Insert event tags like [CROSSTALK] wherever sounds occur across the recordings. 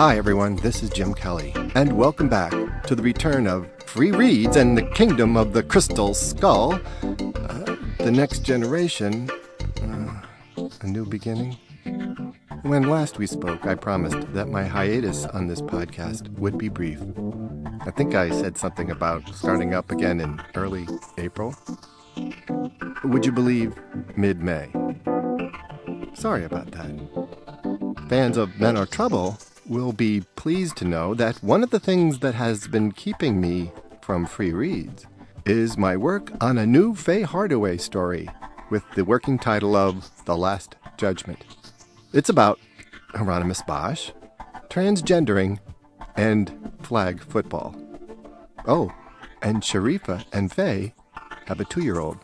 Hi, everyone. This is Jim Kelly, and welcome back to the return of Free Reads and the Kingdom of the Crystal Skull. Uh, the next generation. Uh, a new beginning. When last we spoke, I promised that my hiatus on this podcast would be brief. I think I said something about starting up again in early April. Would you believe mid May? Sorry about that. Fans of Men Are Trouble will be pleased to know that one of the things that has been keeping me from free reads is my work on a new Faye Hardaway story with the working title of The Last Judgment. It's about Hieronymus Bosch, transgendering, and flag football. Oh, and Sharifa and Faye have a two year old.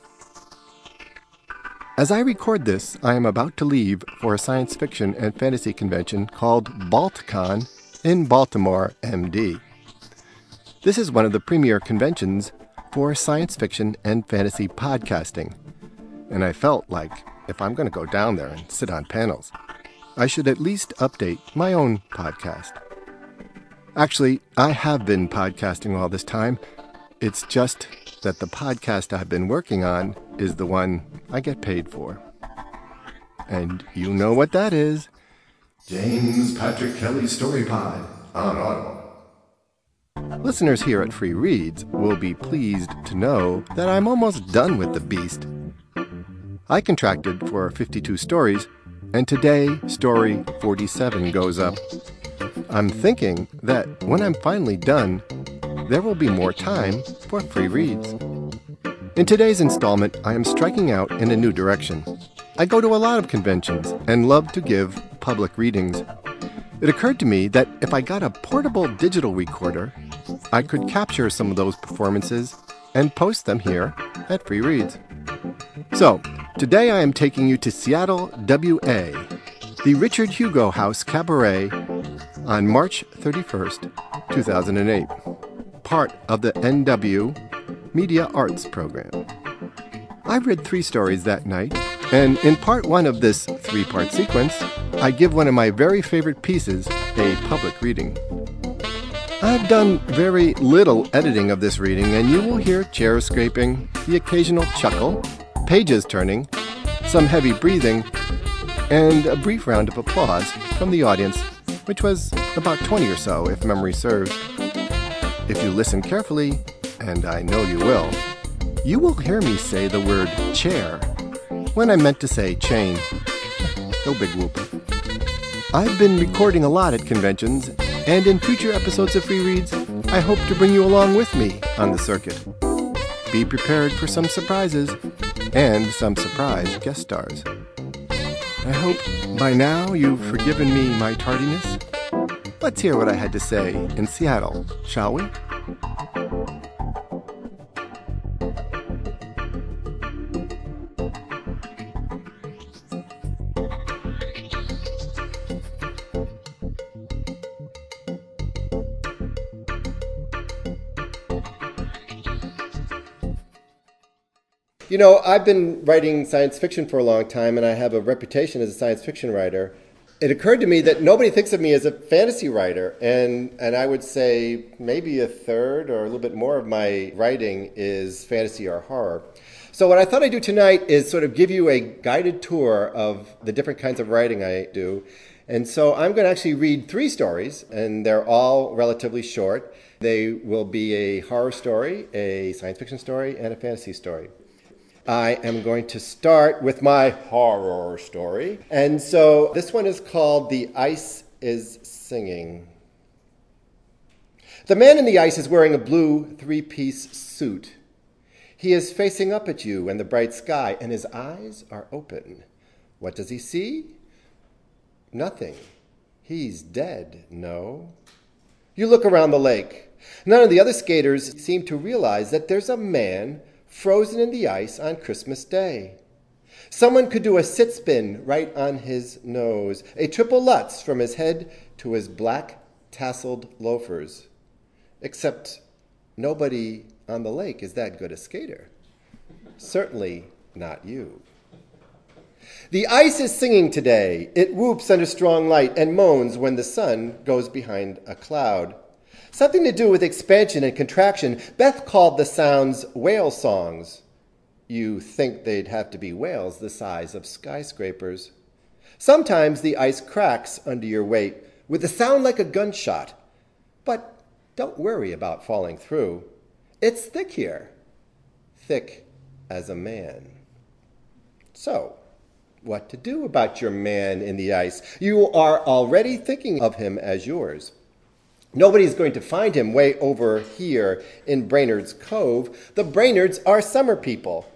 As I record this, I am about to leave for a science fiction and fantasy convention called Balticon in Baltimore, MD. This is one of the premier conventions for science fiction and fantasy podcasting, and I felt like if I'm going to go down there and sit on panels, I should at least update my own podcast. Actually, I have been podcasting all this time. It's just that the podcast I've been working on is the one I get paid for. And you know what that is James Patrick Kelly Story Pod on Audible. Listeners here at Free Reads will be pleased to know that I'm almost done with the beast. I contracted for 52 stories, and today story 47 goes up. I'm thinking that when I'm finally done, there will be more time for free reads. In today's installment, I am striking out in a new direction. I go to a lot of conventions and love to give public readings. It occurred to me that if I got a portable digital recorder, I could capture some of those performances and post them here at Free Reads. So, today I am taking you to Seattle, WA, the Richard Hugo House Cabaret on March 31st, 2008, part of the NW Media Arts program. I read three stories that night, and in part one of this three part sequence, I give one of my very favorite pieces a public reading. I've done very little editing of this reading, and you will hear chair scraping, the occasional chuckle, pages turning, some heavy breathing, and a brief round of applause from the audience, which was about 20 or so, if memory serves. If you listen carefully, and I know you will, you will hear me say the word chair when I meant to say chain. No big whoop. I've been recording a lot at conventions, and in future episodes of Free Reads, I hope to bring you along with me on the circuit. Be prepared for some surprises and some surprise guest stars. I hope by now you've forgiven me my tardiness. Let's hear what I had to say in Seattle, shall we? You know, I've been writing science fiction for a long time, and I have a reputation as a science fiction writer. It occurred to me that nobody thinks of me as a fantasy writer, and, and I would say maybe a third or a little bit more of my writing is fantasy or horror. So, what I thought I'd do tonight is sort of give you a guided tour of the different kinds of writing I do. And so, I'm going to actually read three stories, and they're all relatively short. They will be a horror story, a science fiction story, and a fantasy story. I am going to start with my horror story. And so this one is called The Ice is Singing. The man in the ice is wearing a blue three piece suit. He is facing up at you and the bright sky, and his eyes are open. What does he see? Nothing. He's dead, no? You look around the lake. None of the other skaters seem to realize that there's a man frozen in the ice on Christmas Day. Someone could do a sit spin right on his nose, a triple lutz from his head to his black tasseled loafers. Except nobody on the lake is that good a skater. Certainly not you. The ice is singing today. It whoops under strong light and moans when the sun goes behind a cloud. Something to do with expansion and contraction. Beth called the sounds whale songs. You think they'd have to be whales the size of skyscrapers. Sometimes the ice cracks under your weight with a sound like a gunshot. But don't worry about falling through. It's thick here, thick as a man. So, what to do about your man in the ice? You are already thinking of him as yours. Nobody's going to find him way over here in Brainerd's Cove. The Brainards are summer people.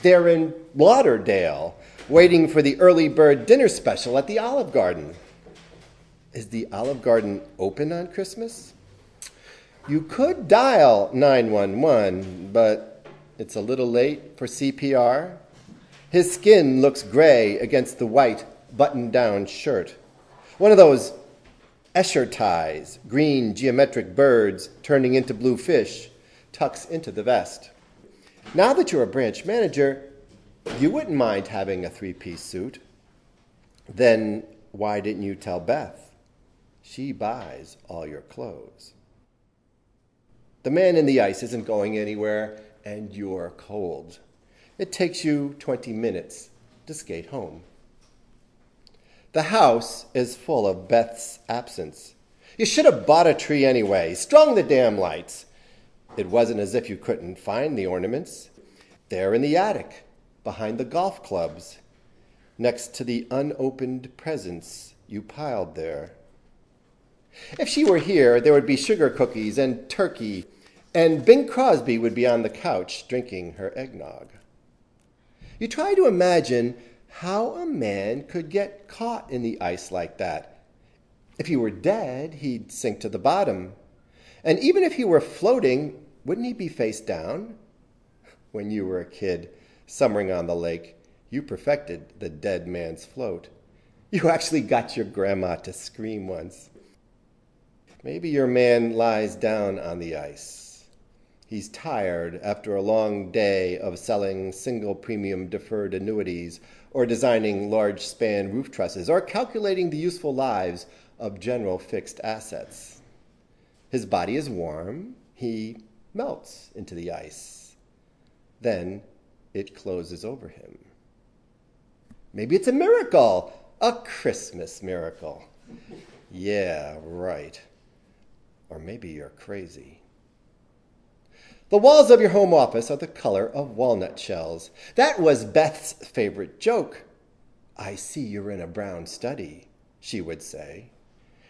They're in Lauderdale, waiting for the early bird dinner special at the Olive Garden. Is the Olive Garden open on Christmas? You could dial 911, but it's a little late for CPR. His skin looks gray against the white button down shirt. One of those Escher ties, green geometric birds turning into blue fish, tucks into the vest. Now that you're a branch manager, you wouldn't mind having a three piece suit. Then why didn't you tell Beth? She buys all your clothes. The man in the ice isn't going anywhere, and you're cold. It takes you 20 minutes to skate home. The house is full of Beth's absence. You should have bought a tree anyway, strung the damn lights. It wasn't as if you couldn't find the ornaments. They're in the attic, behind the golf clubs, next to the unopened presents you piled there. If she were here, there would be sugar cookies and turkey, and Bing Crosby would be on the couch drinking her eggnog. You try to imagine how a man could get caught in the ice like that. If he were dead, he'd sink to the bottom. And even if he were floating, wouldn't he be face down? When you were a kid, summering on the lake, you perfected the dead man's float. You actually got your grandma to scream once. Maybe your man lies down on the ice. He's tired after a long day of selling single premium deferred annuities, or designing large span roof trusses, or calculating the useful lives of general fixed assets. His body is warm, he melts into the ice. Then it closes over him. Maybe it's a miracle, a Christmas miracle. Yeah, right. Or maybe you're crazy. The walls of your home office are the color of walnut shells. That was Beth's favorite joke. I see you're in a brown study, she would say.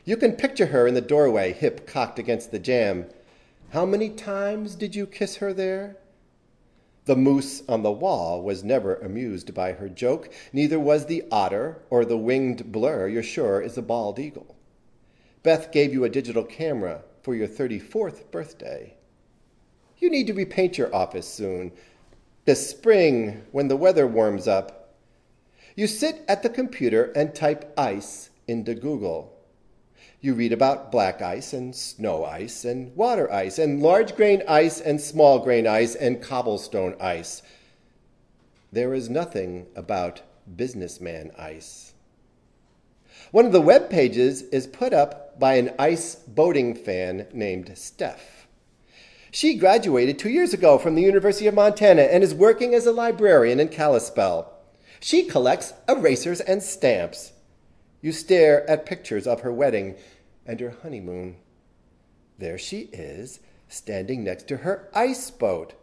You can picture her in the doorway, hip cocked against the jamb. How many times did you kiss her there? The moose on the wall was never amused by her joke, neither was the otter or the winged blur you're sure is a bald eagle. Beth gave you a digital camera for your 34th birthday. You need to repaint your office soon. This spring, when the weather warms up, you sit at the computer and type ice into Google. You read about black ice and snow ice and water ice and large grain ice and small grain ice and cobblestone ice. There is nothing about businessman ice. One of the web pages is put up by an ice boating fan named Steph. She graduated two years ago from the University of Montana and is working as a librarian in Kalispell. She collects erasers and stamps. You stare at pictures of her wedding and her honeymoon. There she is, standing next to her ice boat.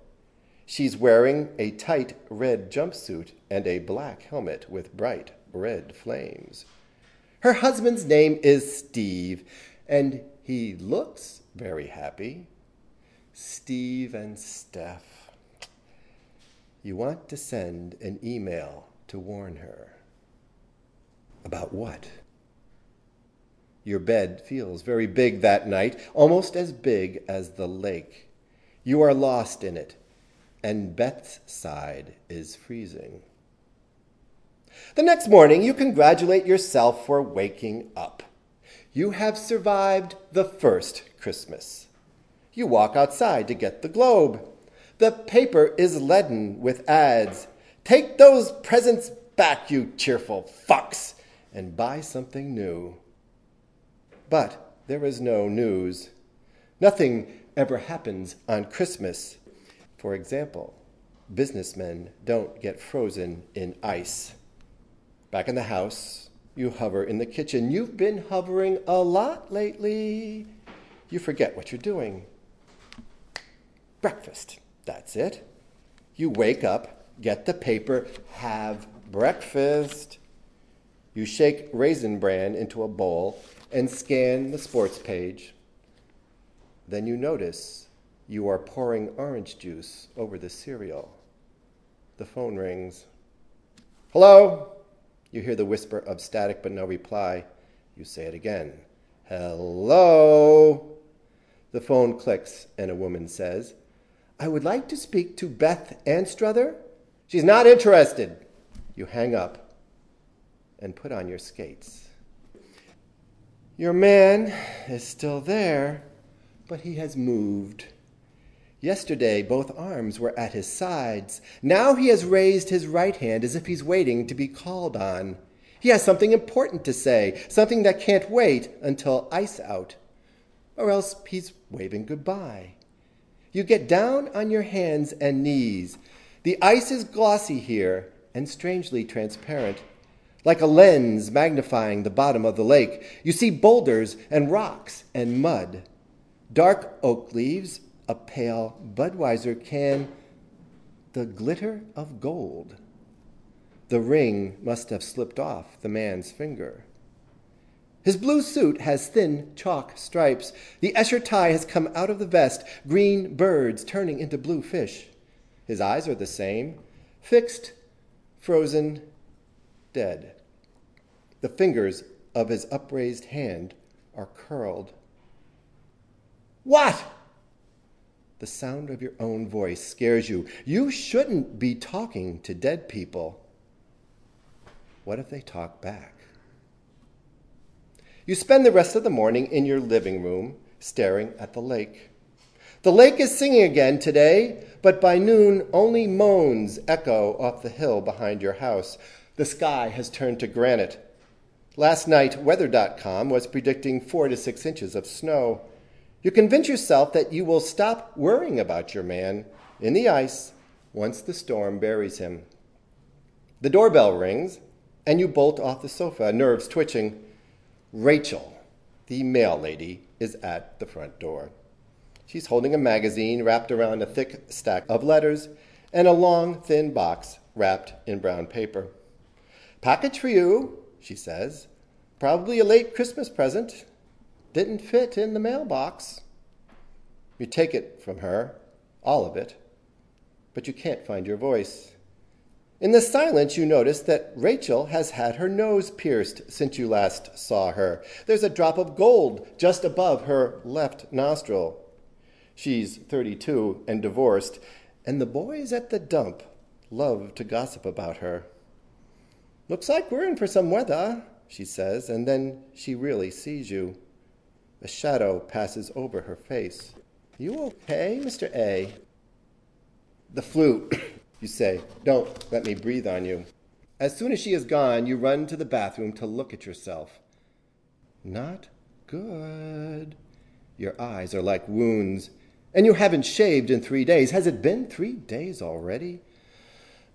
She's wearing a tight red jumpsuit and a black helmet with bright red flames. Her husband's name is Steve, and he looks very happy. Steve and Steph. You want to send an email to warn her. About what? Your bed feels very big that night, almost as big as the lake. You are lost in it, and Beth's side is freezing. The next morning, you congratulate yourself for waking up. You have survived the first Christmas. You walk outside to get the globe. The paper is leaden with ads. Take those presents back, you cheerful fucks, and buy something new. But there is no news. Nothing ever happens on Christmas. For example, businessmen don't get frozen in ice. Back in the house, you hover in the kitchen. You've been hovering a lot lately. You forget what you're doing. Breakfast, that's it. You wake up, get the paper, have breakfast. You shake raisin bran into a bowl and scan the sports page. Then you notice you are pouring orange juice over the cereal. The phone rings. Hello? You hear the whisper of static but no reply. You say it again. Hello? The phone clicks and a woman says, I would like to speak to Beth Anstruther. She's not interested. You hang up and put on your skates. Your man is still there, but he has moved. Yesterday, both arms were at his sides. Now he has raised his right hand as if he's waiting to be called on. He has something important to say, something that can't wait until ice out. Or else he's waving goodbye. You get down on your hands and knees. The ice is glossy here and strangely transparent, like a lens magnifying the bottom of the lake. You see boulders and rocks and mud. Dark oak leaves a pale Budweiser can, the glitter of gold. The ring must have slipped off the man's finger. His blue suit has thin chalk stripes. The Escher tie has come out of the vest, green birds turning into blue fish. His eyes are the same, fixed, frozen, dead. The fingers of his upraised hand are curled. What? The sound of your own voice scares you. You shouldn't be talking to dead people. What if they talk back? You spend the rest of the morning in your living room staring at the lake. The lake is singing again today, but by noon only moans echo off the hill behind your house. The sky has turned to granite. Last night, weather.com was predicting four to six inches of snow. You convince yourself that you will stop worrying about your man in the ice once the storm buries him. The doorbell rings, and you bolt off the sofa, nerves twitching. Rachel, the mail lady, is at the front door. She's holding a magazine wrapped around a thick stack of letters and a long, thin box wrapped in brown paper. Package for you, she says. Probably a late Christmas present didn't fit in the mailbox. You take it from her, all of it, but you can't find your voice. In the silence, you notice that Rachel has had her nose pierced since you last saw her. There's a drop of gold just above her left nostril. She's 32 and divorced, and the boys at the dump love to gossip about her. Looks like we're in for some weather, she says, and then she really sees you. A shadow passes over her face. You okay, Mr. A? The flu, you say. Don't let me breathe on you. As soon as she is gone, you run to the bathroom to look at yourself. Not good. Your eyes are like wounds, and you haven't shaved in three days. Has it been three days already?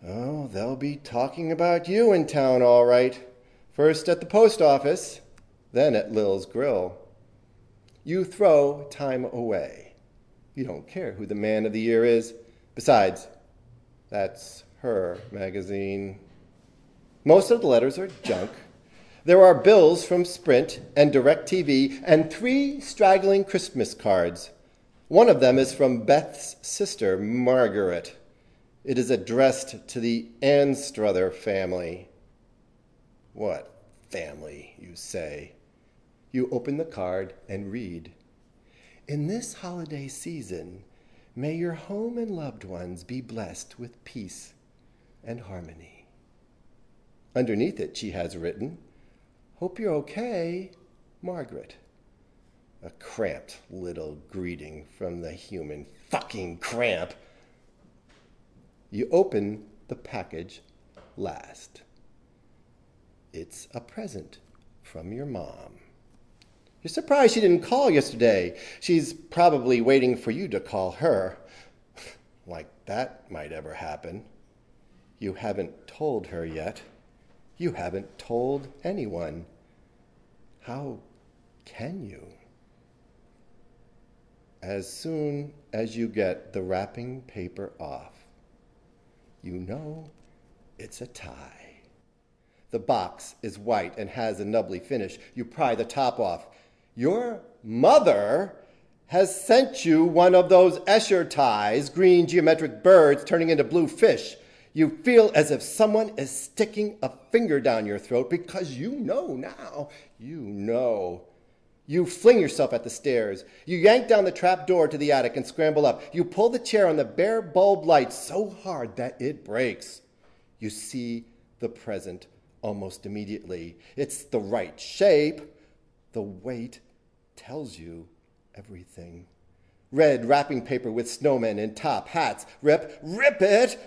Oh, they'll be talking about you in town, all right. First at the post office, then at Lil's Grill. You throw time away. You don't care who the man of the year is. Besides, that's her magazine. Most of the letters are junk. There are bills from Sprint and DirecTV and three straggling Christmas cards. One of them is from Beth's sister, Margaret. It is addressed to the Anstruther family. What family, you say? You open the card and read In this holiday season, may your home and loved ones be blessed with peace and harmony. Underneath it, she has written, Hope you're okay, Margaret. A cramped little greeting from the human fucking cramp. You open the package last. It's a present from your mom. You're surprised she didn't call yesterday. She's probably waiting for you to call her. [LAUGHS] like that might ever happen. You haven't told her yet. You haven't told anyone. How can you? As soon as you get the wrapping paper off, you know it's a tie. The box is white and has a nubbly finish. You pry the top off. Your mother has sent you one of those Escher ties, green geometric birds turning into blue fish. You feel as if someone is sticking a finger down your throat because you know now. You know. You fling yourself at the stairs. You yank down the trap door to the attic and scramble up. You pull the chair on the bare bulb light so hard that it breaks. You see the present almost immediately. It's the right shape. The weight tells you everything. Red wrapping paper with snowmen in top, hats. Rip, rip it!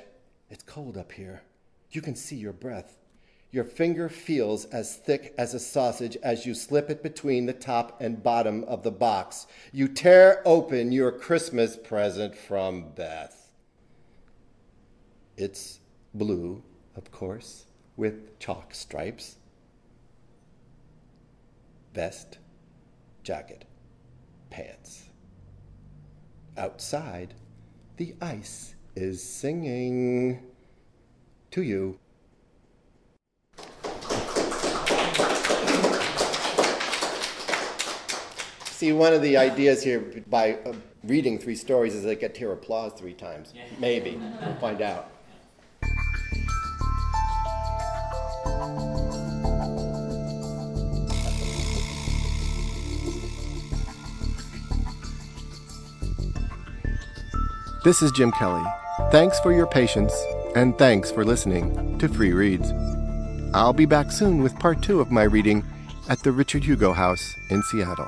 It's cold up here. You can see your breath. Your finger feels as thick as a sausage as you slip it between the top and bottom of the box. You tear open your Christmas present from Beth. It's blue, of course, with chalk stripes. Vest, jacket, pants. Outside, the ice is singing to you. See, one of the ideas here by uh, reading three stories is they get to hear applause three times. Maybe. We'll find out. This is Jim Kelly. Thanks for your patience, and thanks for listening to Free Reads. I'll be back soon with part two of my reading at the Richard Hugo House in Seattle.